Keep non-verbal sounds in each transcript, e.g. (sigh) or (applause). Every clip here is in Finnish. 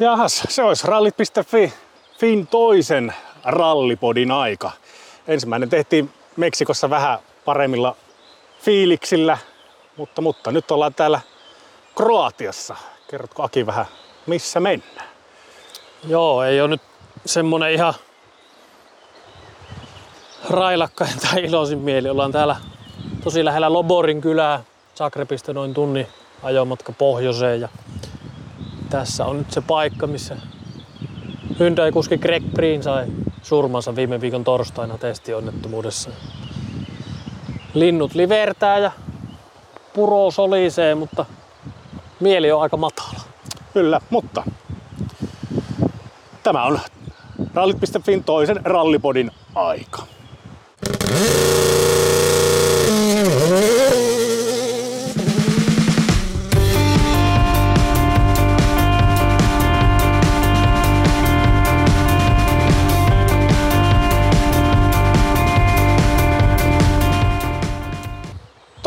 Jahas, se olisi rallit.fi Fin toisen rallipodin aika. Ensimmäinen tehtiin Meksikossa vähän paremmilla fiiliksillä, mutta, mutta nyt ollaan täällä Kroatiassa. Kerrotko Aki vähän, missä mennään? Joo, ei ole nyt semmonen ihan railakkain (laughs) tai iloisin mieli. Ollaan täällä tosi lähellä Loborin kylää, Zagrebista noin tunnin ajomatka pohjoiseen. Ja tässä on nyt se paikka, missä Hyundai-kuski Greg Breen sai surmansa viime viikon torstaina testionettomuudessa. Linnut livertää ja puro solisee, mutta mieli on aika matala. Kyllä, mutta tämä on Rallit.fin toisen rallipodin aika.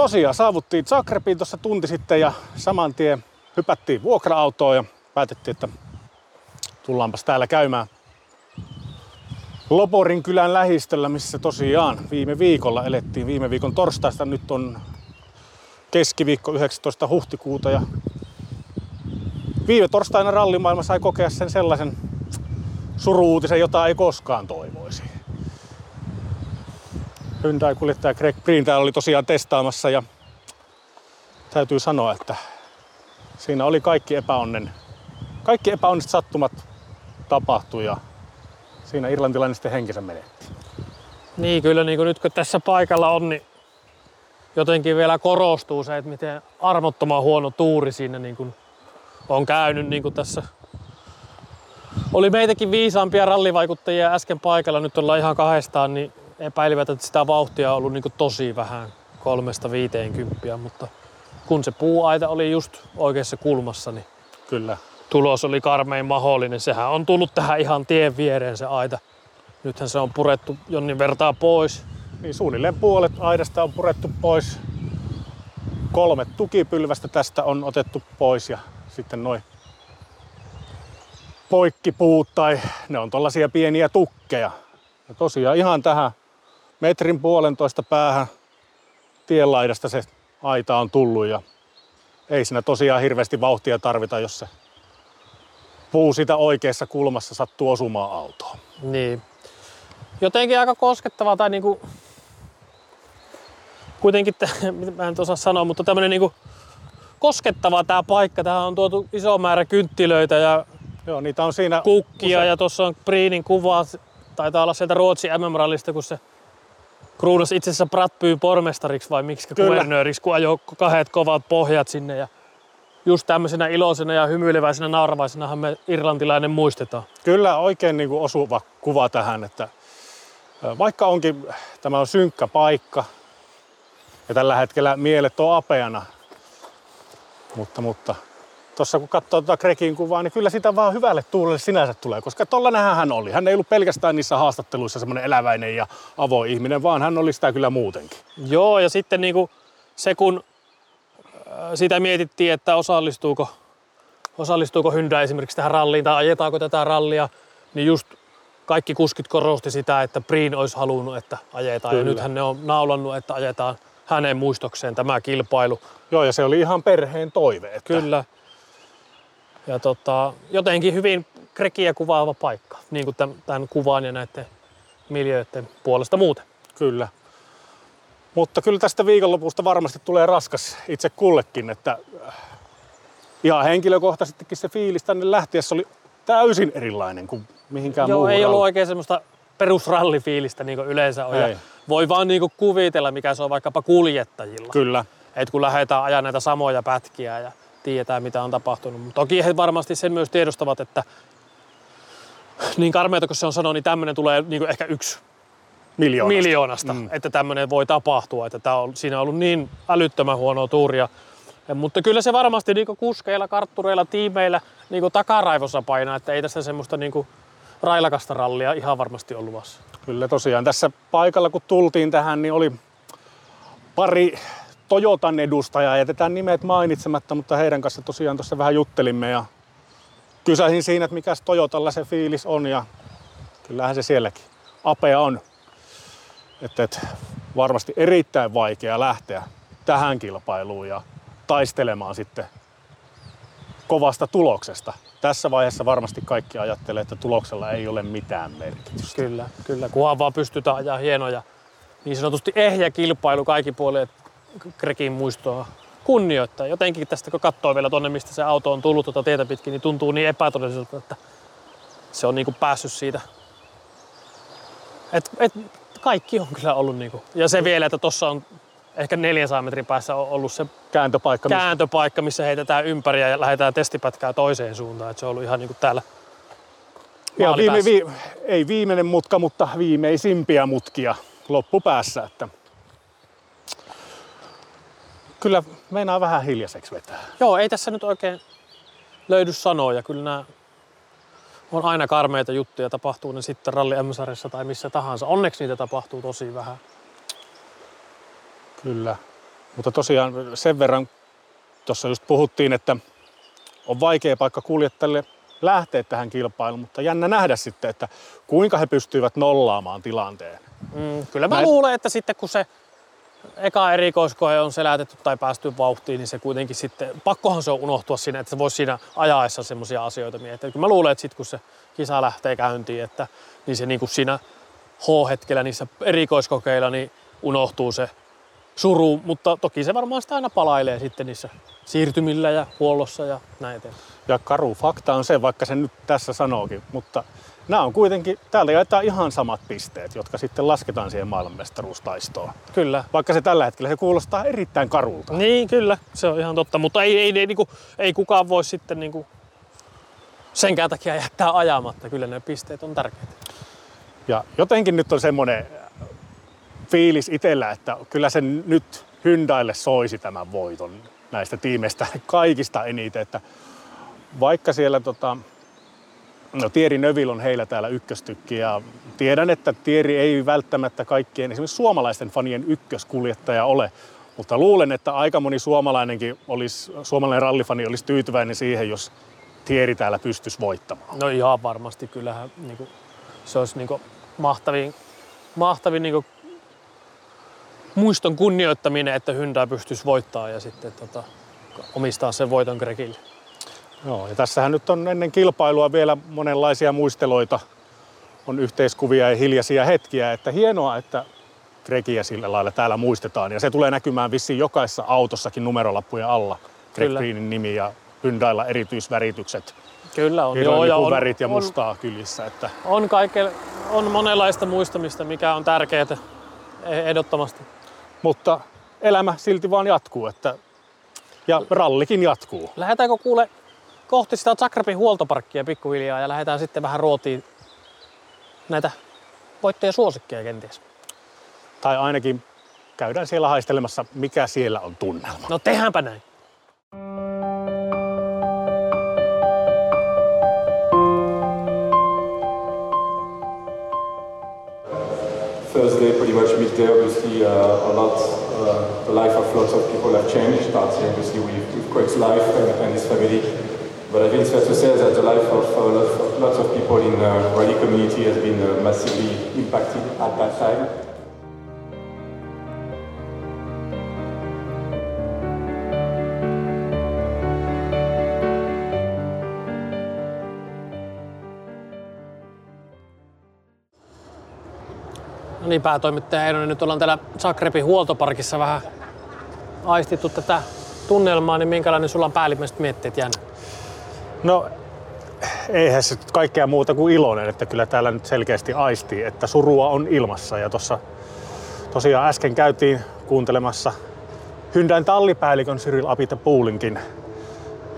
Tosiaan saavuttiin Zagrebiin tuossa tunti sitten ja saman tien hypättiin vuokra-autoon ja päätettiin, että tullaanpas täällä käymään Loporin kylän lähistöllä, missä tosiaan viime viikolla elettiin viime viikon torstaista. Nyt on keskiviikko 19. huhtikuuta ja viime torstaina rallimaailma sai kokea sen sellaisen suruutisen, jota ei koskaan toivoisi. Hyundai-kuljettaja Greg Breen täällä oli tosiaan testaamassa ja täytyy sanoa, että siinä oli kaikki epäonnen, kaikki epäonniset sattumat tapahtui ja siinä irlantilainen sitten henkensä menetti. Niin, kyllä niin kuin nyt kun tässä paikalla on, niin jotenkin vielä korostuu se, että miten armottoman huono tuuri siinä niin kuin on käynyt niin kuin tässä. Oli meitäkin viisaampia rallivaikuttajia äsken paikalla, nyt ollaan ihan kahdestaan, niin epäilivät, että sitä vauhtia on ollut niin tosi vähän, kolmesta viiteenkymppiä, mutta kun se puuaita oli just oikeassa kulmassa, niin Kyllä. tulos oli karmein mahdollinen. Sehän on tullut tähän ihan tien viereen se aita. Nythän se on purettu jonnin vertaa pois. Niin suunnilleen puolet aidasta on purettu pois. Kolme tukipylvästä tästä on otettu pois ja sitten noin poikkipuut tai ne on tollasia pieniä tukkeja. Ja tosiaan ihan tähän metrin puolentoista päähän tienlaidasta se aita on tullut ja ei siinä tosiaan hirveästi vauhtia tarvita, jos se puu sitä oikeassa kulmassa sattuu osumaan autoon. Niin. Jotenkin aika koskettavaa tai niinku... Kuitenkin, (laughs) mä en osaa sanoa, mutta tämmönen niinku koskettava tää paikka. Tähän on tuotu iso määrä kynttilöitä ja Joo, niitä on siinä kukkia use- ja tuossa on Priinin kuva. Taitaa olla sieltä Ruotsin MM-rallista, kun se kruunas itse asiassa Prattbyy pormestariksi vai miksi kuvernööriksi, kun ajoi kahdet kovat pohjat sinne. Ja just tämmöisenä iloisena ja hymyileväisenä nauravaisena me irlantilainen muistetaan. Kyllä oikein niin kuin osuva kuva tähän, että vaikka onkin, tämä on synkkä paikka ja tällä hetkellä mielet on apeana, mutta, mutta tuossa kun katsoo tuota Gregin kuvaa, niin kyllä sitä vaan hyvälle tuulelle sinänsä tulee, koska tollanenhän hän oli. Hän ei ollut pelkästään niissä haastatteluissa semmoinen eläväinen ja avoin ihminen, vaan hän oli sitä kyllä muutenkin. Joo, ja sitten niinku se kun äh, sitä mietittiin, että osallistuuko, osallistuuko Hyundai esimerkiksi tähän ralliin tai ajetaanko tätä rallia, niin just kaikki kuskit korosti sitä, että Breen olisi halunnut, että ajetaan. Kyllä. Ja nythän ne on naulannut, että ajetaan hänen muistokseen tämä kilpailu. Joo, ja se oli ihan perheen toive. Että Kyllä. Ja tota, jotenkin hyvin Gregiä kuvaava paikka, niin kuin tämän, tämän kuvan ja näiden miljöiden puolesta muuten. Kyllä. Mutta kyllä tästä viikonlopusta varmasti tulee raskas itse kullekin, että äh, ihan henkilökohtaisestikin se fiilis tänne lähtiessä oli täysin erilainen kuin mihinkään Joo, muuhun. ei ollut oikein semmoista perusrallifiilistä niin kuin yleensä on. Ja Ei. voi vaan niin kuin kuvitella, mikä se on vaikkapa kuljettajilla. Kyllä. Et kun lähdetään ajaa näitä samoja pätkiä ja tiedetään, mitä on tapahtunut. Mutta toki he varmasti sen myös tiedostavat, että niin karmeita kuin se on sanonut, niin tämmöinen tulee niin kuin ehkä yksi Miljoonasta. miljoonasta, mm. että tämmöinen voi tapahtua. Että tää on, siinä on ollut niin älyttömän huonoa tuuria. Ja, mutta kyllä se varmasti niin kuskeilla, karttureilla, tiimeillä niin takaraivossa painaa, että ei tässä semmoista niin railakasta rallia ihan varmasti ollut luvassa. Kyllä tosiaan tässä paikalla kun tultiin tähän, niin oli pari Toyotan edustajaa. Jätetään nimet mainitsematta, mutta heidän kanssa tosiaan tuossa vähän juttelimme ja kysäsin siinä, että mikä Toyotalla se fiilis on ja kyllähän se sielläkin apea on. Että et, varmasti erittäin vaikea lähteä tähän kilpailuun ja taistelemaan sitten kovasta tuloksesta. Tässä vaiheessa varmasti kaikki ajattelee, että tuloksella ei ole mitään merkitystä. Kyllä, kyllä. Kunhan vaan pystytään ajaa hienoja, niin sanotusti ehjä kilpailu kaikki puolet Krekin muistoa kunnioittaa. Jotenkin tästä kun katsoo vielä tonne, mistä se auto on tullut tuota tietä pitkin, niin tuntuu niin epätodelliselta, että se on niinku päässyt siitä. Et, et, kaikki on kyllä ollut niinku. Ja se vielä, että tuossa on ehkä 400 metrin päässä on ollut se Kääntöpaikka. missä- kääntöpaikka, missä heitetään ympäri ja lähdetään testipätkää toiseen suuntaan. Et se on ollut ihan niinku täällä Ja viime, vi, ei viimeinen mutka, mutta viimeisimpiä mutkia loppupäässä. Että kyllä meinaa vähän hiljaiseksi vetää. Joo, ei tässä nyt oikein löydy sanoja. Kyllä nämä on aina karmeita juttuja, tapahtuu ne sitten ralli m tai missä tahansa. Onneksi niitä tapahtuu tosi vähän. Kyllä. Mutta tosiaan sen verran, tuossa just puhuttiin, että on vaikea paikka kuljettajalle lähteä tähän kilpailuun, mutta jännä nähdä sitten, että kuinka he pystyivät nollaamaan tilanteen. Mm, kyllä mä Näin- luulen, että sitten kun se eka erikoiskoe on selätetty tai päästy vauhtiin, niin se kuitenkin sitten, pakkohan se on unohtua siinä, että se voisi siinä ajaessa semmoisia asioita miettiä. Kyllä mä luulen, että sitten kun se kisa lähtee käyntiin, että niin se niin kuin siinä H-hetkellä niissä erikoiskokeilla niin unohtuu se suru, mutta toki se varmaan sitä aina palailee sitten niissä siirtymillä ja huollossa ja näin eteenpäin. Ja karu fakta on se, vaikka se nyt tässä sanookin, mutta nämä on kuitenkin, täältä jaetaan ihan samat pisteet, jotka sitten lasketaan siihen maailmanmestaruustaistoon. Kyllä. Vaikka se tällä hetkellä se kuulostaa erittäin karulta. Niin, kyllä, se on ihan totta, mutta ei, ei, ei, niinku, ei kukaan voi sitten niinku senkään takia jättää ajamatta. Kyllä ne pisteet on tärkeitä. Ja jotenkin nyt on semmoinen fiilis itsellä, että kyllä se nyt Hyundaille soisi tämän voiton näistä tiimeistä kaikista eniten. Että vaikka siellä tota, no Tieri Növil on heillä täällä ykköstykki ja tiedän, että Tieri ei välttämättä kaikkien esimerkiksi suomalaisten fanien ykköskuljettaja ole, mutta luulen, että aika moni suomalainenkin olisi, suomalainen rallifani olisi tyytyväinen siihen, jos Tieri täällä pystyisi voittamaan. No ihan varmasti, kyllähän niinku, se olisi niinku mahtavin, mahtavin niinku, muiston kunnioittaminen, että Hyundai pystyisi voittaa ja sitten tota, omistaa sen voiton Gregille. Joo, ja tässähän nyt on ennen kilpailua vielä monenlaisia muisteloita. On yhteiskuvia ja hiljaisia hetkiä, että hienoa, että Gregiä sillä lailla täällä muistetaan. Ja se tulee näkymään vissiin jokaisessa autossakin numerolappujen alla. Greg. Greenin nimi ja Hyundailla erityisväritykset. Kyllä on. Joo, ja on, on, värit ja on, mustaa kylissä. Että on, kaiken, on monenlaista muistamista, mikä on tärkeää ehdottomasti. Mutta elämä silti vaan jatkuu. Että, ja rallikin jatkuu. Lähdetäänkö kuule kohti sitä Zagrebin huoltoparkkia pikkuhiljaa ja lähdetään sitten vähän ruotiin näitä voittoja suosikkeja kenties. Tai ainakin käydään siellä haistelemassa, mikä siellä on tunnelma. No tehdäänpä näin. Thursday, pretty much midday, obviously uh, a lot, uh, the life of lots of people have changed, starting obviously with, with Craig's life and, and his family. But I think it's fair to say that the life of uh, lots, of, lots of people in the rally community has been uh, massively impacted at that time. No niin, päätoimittaja Heinonen, nyt ollaan täällä Zagrebin huoltoparkissa vähän aistittu tätä tunnelmaa, niin minkälainen sulla on päällimmäiset mietteet jäänyt? No eihän se kaikkea muuta kuin iloinen, että kyllä täällä nyt selkeästi aistii, että surua on ilmassa. Ja tuossa tosiaan äsken käytiin kuuntelemassa Hyndän tallipäällikön Cyril Apita Puulinkin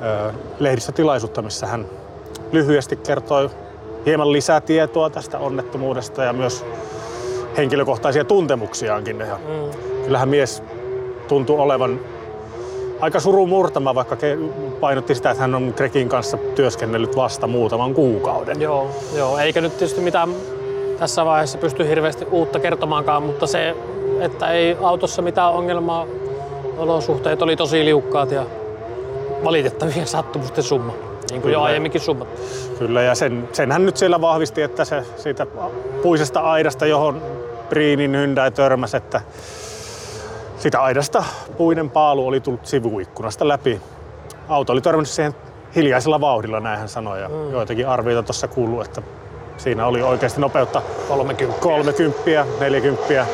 ö, lehdistötilaisuutta, missä hän lyhyesti kertoi hieman lisää tietoa tästä onnettomuudesta ja myös henkilökohtaisia tuntemuksiaankin. Ja Mm. kyllähän mies tuntui olevan aika surun murtama, vaikka painotti sitä, että hän on Grekin kanssa työskennellyt vasta muutaman kuukauden. Joo, joo, eikä nyt tietysti mitään tässä vaiheessa pysty hirveästi uutta kertomaankaan, mutta se, että ei autossa mitään ongelmaa, olosuhteet oli tosi liukkaat ja valitettavien sattumusten summa. niin kuin jo Kyllä. aiemminkin summat. Kyllä, ja sen, senhän nyt siellä vahvisti, että se siitä puisesta aidasta, johon Priinin Hyundai törmäsi, että siitä aidasta puinen paalu oli tullut sivuikkunasta läpi. Auto oli törmännyt siihen hiljaisella vauhdilla, näin hän sanoi. Ja mm. joitakin arvioita tuossa kuuluu, että siinä oli oikeasti nopeutta 30. 30, 40.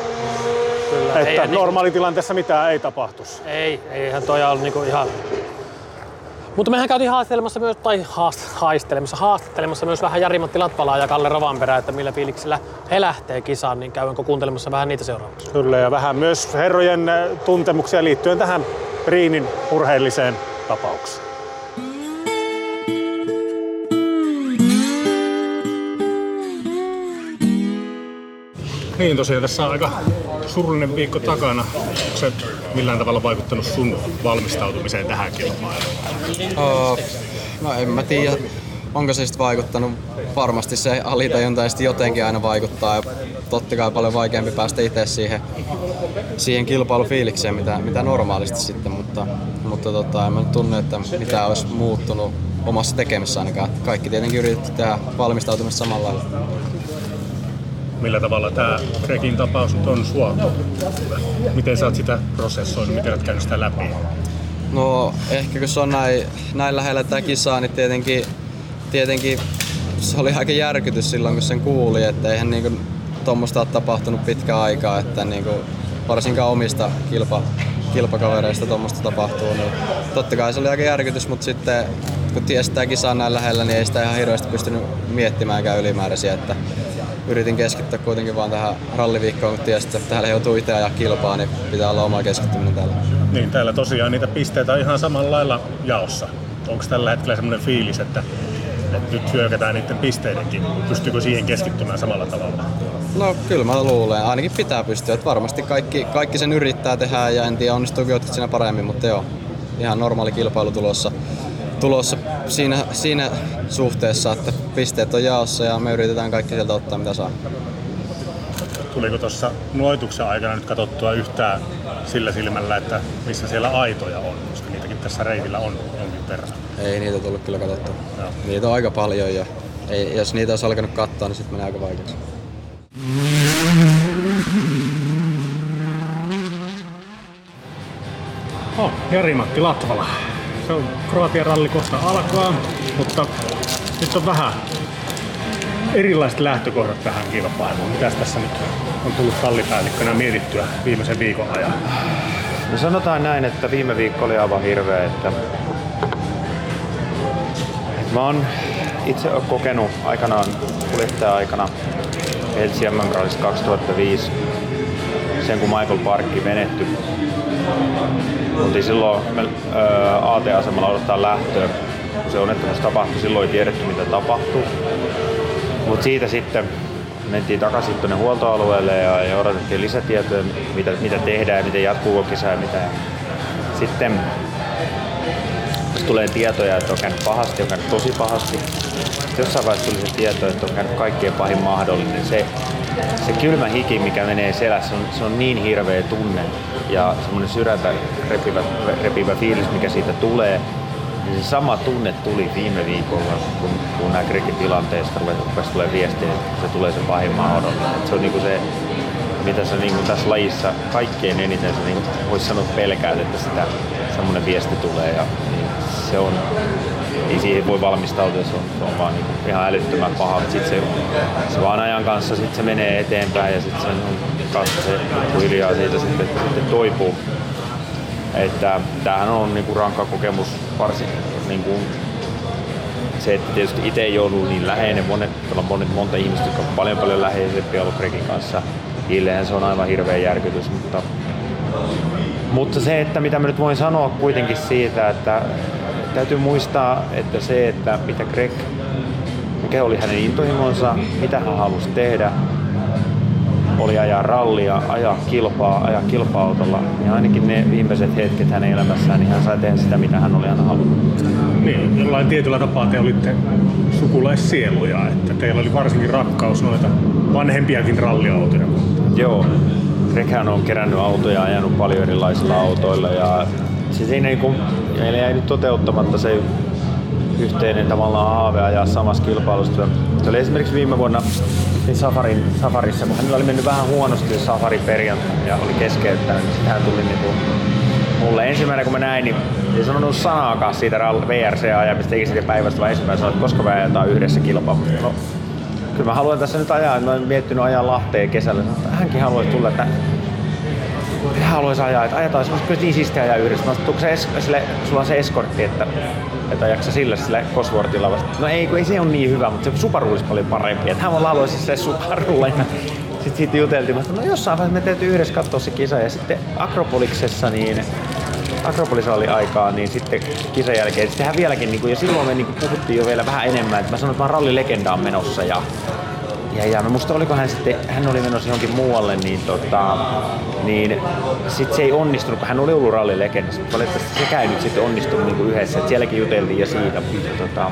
Kyllä. Että Ei, niin- normaalitilanteessa mitään ei tapahtuisi. Ei, eihän toi ollut niinku ihan... Mutta mehän käytiin haastelemassa myös, tai haast, haistelemassa, haastattelemassa myös vähän Jari-Matti Latvalaa ja Kalle Rovanperää, että millä fiiliksellä he lähtee kisaan, niin käydäänkö kuuntelemassa vähän niitä seuraavaksi. Kyllä, ja vähän myös herrojen äh, tuntemuksia liittyen tähän Priinin urheelliseen tapaukseen. Niin tosiaan tässä on aika surullinen viikko takana. Onko se millään tavalla vaikuttanut sun valmistautumiseen tähän kilpailuun? Oh, no en mä tiedä, onko se sitten vaikuttanut. Varmasti se alitajunta sitten jotenkin aina vaikuttaa ja totta kai paljon vaikeampi päästä itse siihen, siihen kilpailufiilikseen, mitä, mitä normaalisti sitten, mutta, mutta tota, en mä nyt tunne, että mitä olisi muuttunut omassa tekemisessä ainakaan. Kaikki tietenkin yritetty tehdä valmistautumista samalla lailla. Millä tavalla tämä Grekin tapaus nyt on sua? Miten sä oot sitä prosessoinut, miten oot käynyt sitä läpi? No ehkä kun se on näin, näin lähellä tätä kisaa, niin tietenkin, tietenkin se oli aika järkytys silloin, kun sen kuuli, että eihän niinku tuommoista ole tapahtunut pitkä aikaa, että niinku, varsinkaan omista kilpa, kilpakavereista tuommoista tapahtuu, niin totta kai se oli aika järkytys, mutta sitten kun tiesi tämä kisa on näin lähellä, niin ei sitä ihan hirveästi pystynyt miettimäänkään ylimääräisiä, että yritin keskittyä kuitenkin vaan tähän ralliviikkoon, kun tiesin, että täällä joutuu itse ajaa kilpaa, niin pitää olla oma keskittyminen täällä. Niin, täällä tosiaan niitä pisteitä on ihan samalla lailla jaossa. Onko tällä hetkellä semmoinen fiilis, että, että nyt hyökätään niiden pisteidenkin? Pystyykö siihen keskittymään samalla tavalla? No kyllä mä luulen, ainakin pitää pystyä. Että varmasti kaikki, kaikki sen yrittää tehdä ja en tiedä onnistuuko jotkut siinä paremmin, mutta joo, ihan normaali kilpailu tulossa, tulossa siinä, siinä suhteessa, että pisteet on jaossa ja me yritetään kaikki sieltä ottaa mitä saa. Tuliko tuossa nuoituksen aikana nyt katsottua yhtään sillä silmällä, että missä siellä aitoja on? Koska niitäkin tässä reitillä on jonkin verran. Ei niitä tullut kyllä katsottua. Joo. Niitä on aika paljon ja ei, jos niitä olisi alkanut katsoa, niin sitten menee aika vaikeaksi. Oh, Jari-Matti Latvala. Se on Kroatian ralli kohta alkaa, mutta nyt on vähän erilaiset lähtökohdat tähän kilpailuun. Mitäs tässä nyt on tullut tallipäällikkönä mietittyä viimeisen viikon ajan? No sanotaan näin, että viime viikko oli aivan hirveä, että mä oon itse kokenut aikanaan kuljettaja-aikana Helsi mm 2005 sen kun Michael Parkki menehty. Oltiin silloin me, AT-asemalla odottaa lähtöä. Kun se onnettomuus tapahtui, silloin ei tiedetty mitä tapahtuu. Mutta siitä sitten mentiin takaisin tuonne huoltoalueelle ja, ja odotettiin lisätietoja, mitä, mitä tehdään miten jatkuu kisa ja mitä. Sitten tulee tietoja, että on käynyt pahasti, on käynyt tosi pahasti. Sitten jossain vaiheessa tuli se tieto, että on käynyt kaikkein pahin mahdollinen. Se, se kylmä hiki, mikä menee selässä, on, se on niin hirveä tunne ja semmoinen sydäntä repivä, repivä fiilis, mikä siitä tulee. Niin se sama tunne tuli viime viikolla, kun, kun nämä Grekin tilanteesta rupesi tulee viestiä, että se tulee se pahin mahdollinen. Se on niinku se, mitä sä niinku tässä lajissa kaikkein eniten sä niinku, voisi sanoa pelkäät, että sitä semmoinen viesti tulee ja niin se on, ei siihen voi valmistautua, se on, se on vaan niinku ihan älyttömän paha, mutta sitten se, se vaan ajan kanssa sit se menee eteenpäin ja sitten sen kanssa se hiljaa siitä sitten, sitten toipuu. Että tämähän on niinku rankka kokemus varsin niinku, se, että tietysti itse ei ollut niin läheinen, monet, on monet, monta ihmistä, jotka on paljon paljon läheisempiä ollut Grekin kanssa. Niillehän se on aivan hirveä järkytys, mutta, mutta se, että mitä mä nyt voin sanoa kuitenkin siitä, että täytyy muistaa, että se, että mitä Greg, mikä oli hänen intohimonsa, mitä hän halusi tehdä, oli ajaa rallia, ajaa kilpaa, ajaa kilpa-autolla, niin ainakin ne viimeiset hetket hänen elämässään, niin hän sai tehdä sitä, mitä hän oli aina halunnut. Niin, jollain tietyllä tapaa te olitte sukulaiссieluja, että teillä oli varsinkin rakkaus noita vanhempiakin ralliautoja. Joo, Greghän on kerännyt autoja ja ajanut paljon erilaisilla autoilla ja se siinä niin kun, meillä jäi nyt toteuttamatta se yhteinen tavallaan haave ajaa samassa kilpailussa. Se oli esimerkiksi viime vuonna niin Safarin, Safarissa, kun hänellä oli mennyt vähän huonosti Safari perjantaina ja oli keskeyttänyt, niin sitten hän tuli niin kuin mulle ensimmäinen kun mä näin, niin ei sanonut sanaakaan siitä VRC-ajamista ikinä päivästä, vaan ensimmäinen sanoi, että koska me ajetaan yhdessä kilpaa. No, kyllä mä haluan tässä nyt ajaa, mä oon miettinyt ajaa Lahteen kesällä. Hänkin haluaisi tulla, että hän haluaisi ajaa, että ajetaan, se olisi niin siistiä ajaa yhdessä. Mä sanoin, sille, sulla on se eskortti, että, että jaksa sillä sille Cosworthilla vasta. No ei, kun ei se ole niin hyvä, mutta se Subaru olisi paljon parempi. Että hän haluaisi sille Subarulle. Sitten siitä juteltiin, että no jossain vaiheessa me täytyy yhdessä katsoa se kisa. Ja sitten Akropoliksessa, niin Akropolis oli aikaa, niin sitten kisan jälkeen, sittenhän vieläkin, niin kuin, ja silloin me niin kuin, puhuttiin jo vielä vähän enemmän, että mä sanoin, että mä rallilegendaan menossa ja ja, ja musta oliko hän sitten, hän oli menossa johonkin muualle, niin, tota, niin sit se ei onnistunut, hän oli ollut rallilegendassa, mutta valitettavasti sekään ei nyt sitten onnistunut niin kuin yhdessä, että sielläkin juteltiin ja siitä, tota,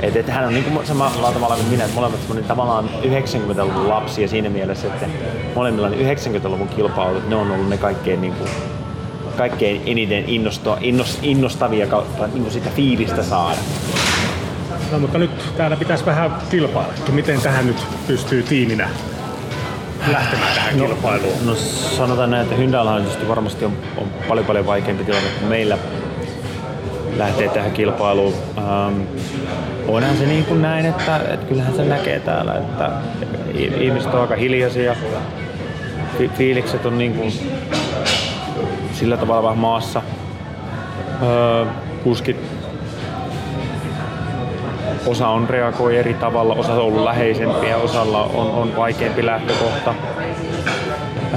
että, että hän on niin kuin samalla tavalla kuin minä, että molemmat niin tavallaan 90-luvun lapsia siinä mielessä, että molemmilla niin 90-luvun kilpailut, ne on ollut ne kaikkein niin kuin, kaikkein eniten innostavia kautta niin sitä fiilistä saada. No, mutta nyt täällä pitäisi vähän kilpailla. Miten tähän nyt pystyy tiiminä lähtemään tähän no, kilpailuun? No sanotaan näin, että Hyndaillahan varmasti on, on paljon paljon vaikeampi tilanne kuin meillä lähtee tähän kilpailuun. Ähm, onhan se niin kuin näin, että, että kyllähän se näkee täällä, että ihmiset on aika hiljaisia, fi- fiilikset on niin kuin sillä tavalla vähän maassa. Öö, kuskit osa on reagoi eri tavalla, osa on ollut läheisempiä, osalla on, on vaikeampi lähtökohta.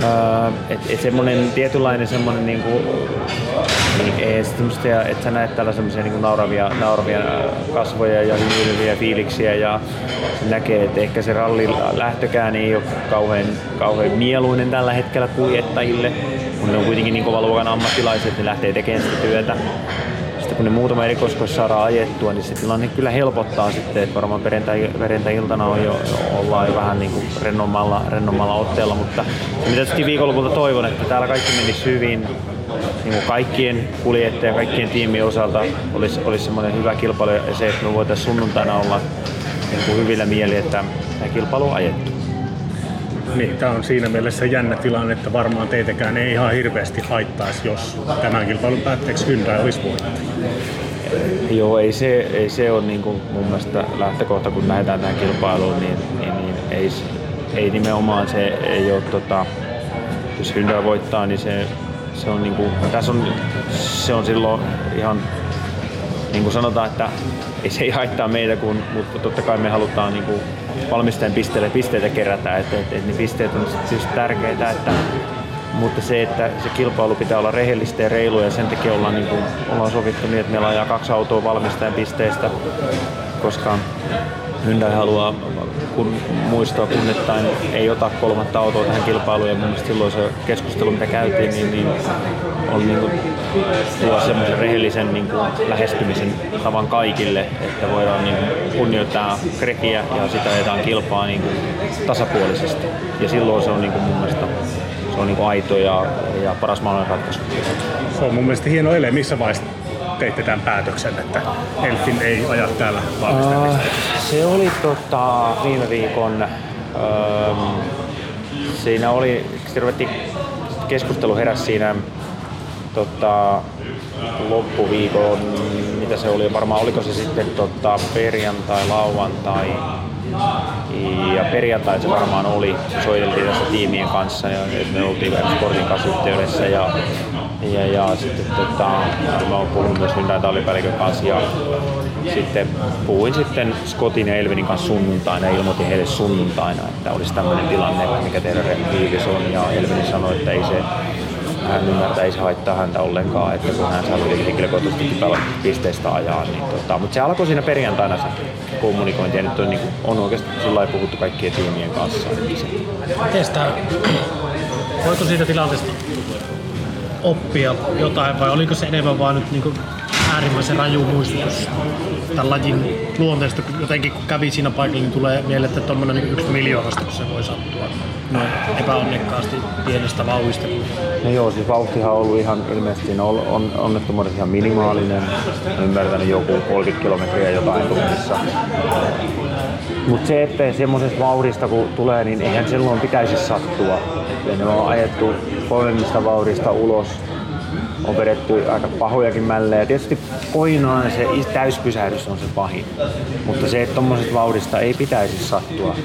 Öö, et, semmonen tietynlainen semmonen niinku, niin semmoista, että sä näet täällä semmoisia niinku nauravia, nauravia kasvoja ja hymyileviä fiiliksiä ja näkee, että ehkä se ralli lähtökään ei ole kauhean, kauhean mieluinen tällä hetkellä kuljettajille, kun ne on kuitenkin niin kova luokan ammattilaiset, ne lähtee tekemään sitä työtä kun ne muutama erikoiskois saadaan ajettua, niin se tilanne kyllä helpottaa sitten, että varmaan perjantai, perjantai-iltana on jo, jo, ollaan jo vähän niin kuin rennommalla, rennommalla otteella, mutta mitä tietysti viikonlopulta toivon, että täällä kaikki menisi hyvin, niin kuin kaikkien kuljettajien, kaikkien tiimien osalta olisi, olisi semmoinen hyvä kilpailu ja se, että me voitaisiin sunnuntaina olla niin kuin hyvillä mieli, että tämä kilpailu on ajettu. Niin, tämä on siinä mielessä jännä tilanne, että varmaan teitäkään ei ihan hirveästi haittaisi, jos tämän kilpailun päätteeksi Hyundai olisi voittaja. Joo, ei se, ei se ole niin kuin mun mielestä lähtökohta, kun lähdetään tähän kilpailuun, niin, niin, niin ei, ei nimenomaan se ei ole, tota, jos Hyundai voittaa, niin se, se on, niin kuin, tässä on, se on silloin ihan niin kuin sanotaan, että ei se ei haittaa meitä, kun, mutta totta kai me halutaan niin kuin valmistajan pisteelle pisteitä kerätä, että, että, että ne pisteet on tietysti tärkeitä, että, mutta se, että se kilpailu pitää olla rehellistä ja reilua ja sen takia ollaan, niin kuin, ollaan sovittu niin, että meillä ajaa kaksi autoa valmistajan pisteestä, koska Hyundai haluaa kun muistaa kunnittain ei ota kolmatta autoa tähän kilpailuun ja mun silloin se keskustelu mitä käytiin niin, niin on niin kuin, tuo semmoisen rehellisen niin kuin, lähestymisen tavan kaikille, että voidaan niin kuin, kunnioittaa krekiä ja sitä ajetaan kilpaa niin kuin, tasapuolisesti. Ja silloin se on niin kuin, mun mielestä se on niin kuin, aito ja, ja paras mahdollinen ratkaisu. Se on mun mielestä hieno ele, missä vaiheessa teitte tämän päätöksen, että Elfin ei aja täällä uh, Se oli tota, viime viikon, öö, siinä oli, ruvettiin, keskustelu heräsi siinä tota, loppuviikon, mitä se oli, varmaan oliko se sitten tota, perjantai, lauantai, ja perjantai se varmaan oli, soiteltiin tässä tiimien kanssa ja me oltiin Sportin kanssa yhteydessä ja ja, ja sitten tota, mä oon puhunut myös Hyundai tallipäällikön kanssa ja sitten puhuin sitten Scottin ja Elvinin kanssa sunnuntaina ja ilmoitin heille sunnuntaina, että olisi tämmöinen tilanne, mikä teidän fiilis on. Ja Elvin sanoi, että ei se hän ymmärtää, ei se haittaa häntä ollenkaan, että kun hän saa kuitenkin henkilökohtaisesti pisteistä ajaa. Niin tota, mutta se alkoi siinä perjantaina se kommunikointi ja nyt on, niin kuin, on oikeasti sillä puhuttu kaikkien tiimien kanssa. Miten voiko siitä tilanteesta oppia jotain vai oliko se enemmän vaan nyt niin äärimmäisen raju muistutus tämän lajin luonteesta. Jotenkin kun kävi siinä paikalla, niin tulee mieleen, että tuommoinen niin yksi miljoonasta, kun se voi sattua noin epäonnekkaasti pienestä vauhista. No joo, siis vauhtihan on ollut ihan ilmeisesti no, on, on onnettomuudessa ihan minimaalinen. Olen ymmärtänyt joku 30 kilometriä jotain tunnissa. Mutta se, että semmoisesta vauhdista kun tulee, niin eihän silloin pitäisi sattua. Ja ne on ajettu kovemmista vauhdista ulos on vedetty aika pahojakin mällejä. Tietysti koinaan se täyspysähdys on se pahin, mutta se, että tuommoisesta vauhdista ei pitäisi sattua.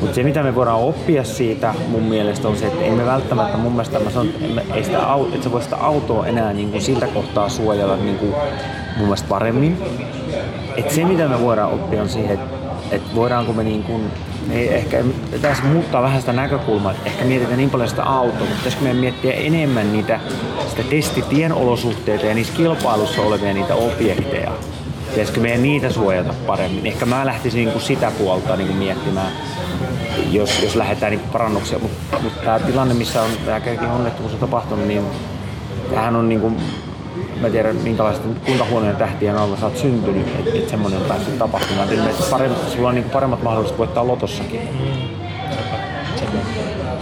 Mutta se, mitä me voidaan oppia siitä mun mielestä on se, että ei me välttämättä mun mielestä, mä sanon, että, ei sitä, että se voi sitä autoa enää niin kuin siltä kohtaa suojella niin kuin mun mielestä paremmin. Et se, mitä me voidaan oppia on siihen, että, että voidaanko me niin kuin niin ehkä pitäisi muuttaa vähän sitä näkökulmaa. Ehkä mietitään niin paljon sitä autoa, mutta pitäisikö meidän miettiä enemmän niitä sitä testitien olosuhteita ja niissä kilpailussa olevia niitä objekteja. Pitäisikö meidän niitä suojata paremmin? Ehkä mä lähtisin niin kuin sitä puolta niin kuin miettimään, jos, jos lähdetään niin parannuksia. Mutta mut tämä tilanne, missä on tämä onnettomuus on tapahtunut, niin tämähän on niin kuin mä tiedän minkälaista, kuinka huonoja tähtien alla sä oot syntynyt, että et semmoinen on päässyt tapahtumaan. Eli paremmat, sulla on niin paremmat mahdollisuudet voittaa lotossakin.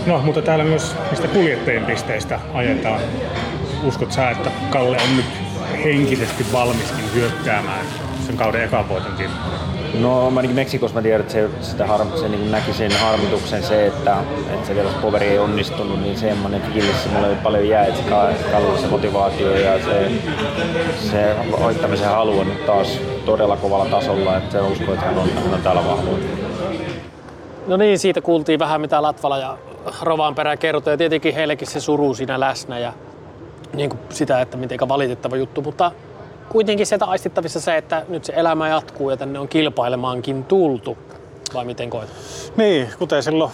No, mutta täällä myös mistä kuljettajien pisteistä ajetaan. Uskot sä, että Kalle on nyt henkisesti valmiskin hyökkäämään sen kauden ekan voitonkin No ainakin Meksikossa mä tiedän, että se, sitä harm, se niin näki sen harmituksen se, että, että se vielä poveri ei onnistunut, niin semmoinen fiilis mulle paljon jää, että se se motivaatio ja se, se hoittamisen halu on nyt taas todella kovalla tasolla, että se uskoo, että hän on, hän on täällä vahvoin. No niin, siitä kuultiin vähän mitä Latvala ja perä kertoi ja tietenkin heillekin se suru siinä läsnä ja niin kuin sitä, että miten valitettava juttu, mutta kuitenkin sieltä aistittavissa se, että nyt se elämä jatkuu ja tänne on kilpailemaankin tultu. Vai miten koet? Niin, kuten silloin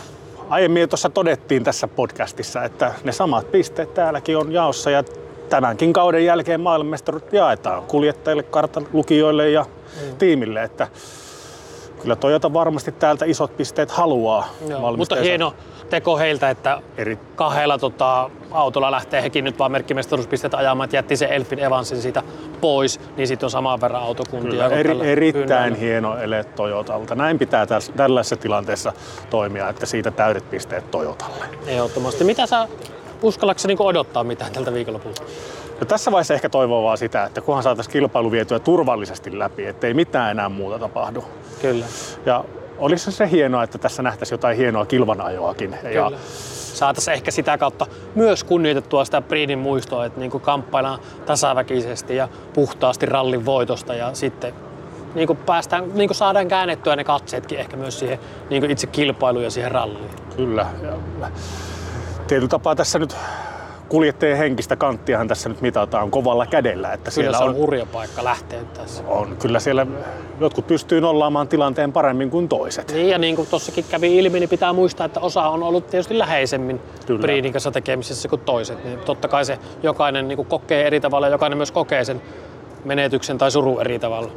aiemmin tuossa todettiin tässä podcastissa, että ne samat pisteet täälläkin on jaossa ja tämänkin kauden jälkeen maailmanmestaruudet jaetaan kuljettajille, kartalukijoille ja mm. tiimille, että kyllä Toyota varmasti täältä isot pisteet haluaa. Joo, mutta hieno, teko heiltä, että Eri... kahdella tota, autolla lähtee hekin nyt vaan merkkimestaruuspisteet ajamaan, että jätti se Elfin Evansin siitä pois, niin sitten on saman verran autokuntia. Kyllä, eri, erittäin hynnällä. hieno ele Toyotalta. Näin pitää tässä, tällaisessa tilanteessa toimia, että siitä täydet pisteet Toyotalle. Ehdottomasti. Mitä sä uskallatko niin odottaa mitään tältä viikonlopulta? No tässä vaiheessa ehkä toivoo vaan sitä, että kunhan saataisiin kilpailu vietyä turvallisesti läpi, ettei mitään enää muuta tapahdu. Kyllä. Ja olisi se hienoa, että tässä nähtäisiin jotain hienoa kilvanajoakin. Kyllä. Ja saataisiin ehkä sitä kautta myös kunnioitettua sitä Priidin muistoa, että niin kuin kamppaillaan tasaväkisesti ja puhtaasti rallin voitosta ja sitten niin kuin päästään, niin kuin saadaan käännettyä ne katseetkin ehkä myös siihen niin kuin itse kilpailuun ja siihen ralliin. Kyllä. Ja tietyllä tapaa tässä nyt kuljettajien henkistä kanttiahan tässä nyt mitataan kovalla kädellä. Että kyllä siellä se on, on hurja paikka lähteä tässä. On. Kyllä siellä jotkut pystyy nollaamaan tilanteen paremmin kuin toiset. Niin ja niin kuin tuossakin kävi ilmi, niin pitää muistaa, että osa on ollut tietysti läheisemmin Breedin kanssa tekemisissä kuin toiset. Niin totta kai se jokainen niin kuin kokee eri tavalla ja jokainen myös kokee sen menetyksen tai suru eri tavalla.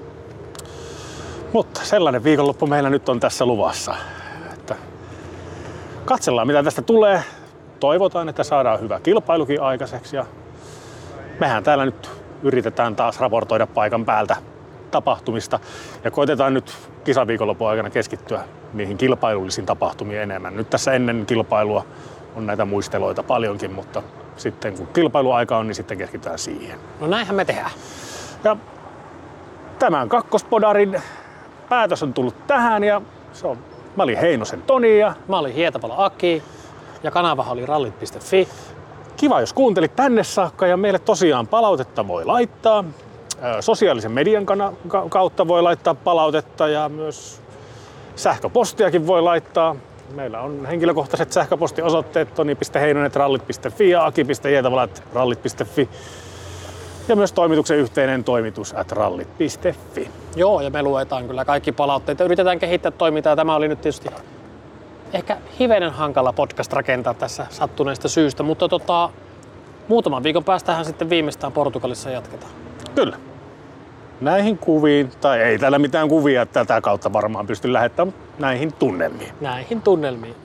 Mutta sellainen viikonloppu meillä nyt on tässä luvassa. Että katsellaan mitä tästä tulee toivotaan, että saadaan hyvä kilpailukin aikaiseksi ja mehän täällä nyt yritetään taas raportoida paikan päältä tapahtumista ja koitetaan nyt kisaviikonlopun aikana keskittyä niihin kilpailullisiin tapahtumiin enemmän. Nyt tässä ennen kilpailua on näitä muisteloita paljonkin, mutta sitten kun kilpailuaika on, niin sitten keskitytään siihen. No näinhän me tehdään. Ja tämän kakkospodarin päätös on tullut tähän ja se on, mä olin Heinosen Toni ja mä olin Hietapalo Aki ja kanava oli rallit.fi. Kiva, jos kuuntelit tänne saakka ja meille tosiaan palautetta voi laittaa. Sosiaalisen median kautta voi laittaa palautetta ja myös sähköpostiakin voi laittaa. Meillä on henkilökohtaiset sähköpostiosoitteet toni.heinonet.rallit.fi ja aki.hietavalat.rallit.fi ja myös toimituksen yhteinen toimitus at rallit.fi. Joo, ja me luetaan kyllä kaikki palautteet. Yritetään kehittää toimintaa. Tämä oli nyt tietysti ehkä hivenen hankala podcast rakentaa tässä sattuneesta syystä, mutta tota, muutaman viikon päästähän sitten viimeistään Portugalissa jatketaan. Kyllä. Näihin kuviin, tai ei täällä mitään kuvia tätä kautta varmaan pysty lähettämään, näihin tunnelmiin. Näihin tunnelmiin.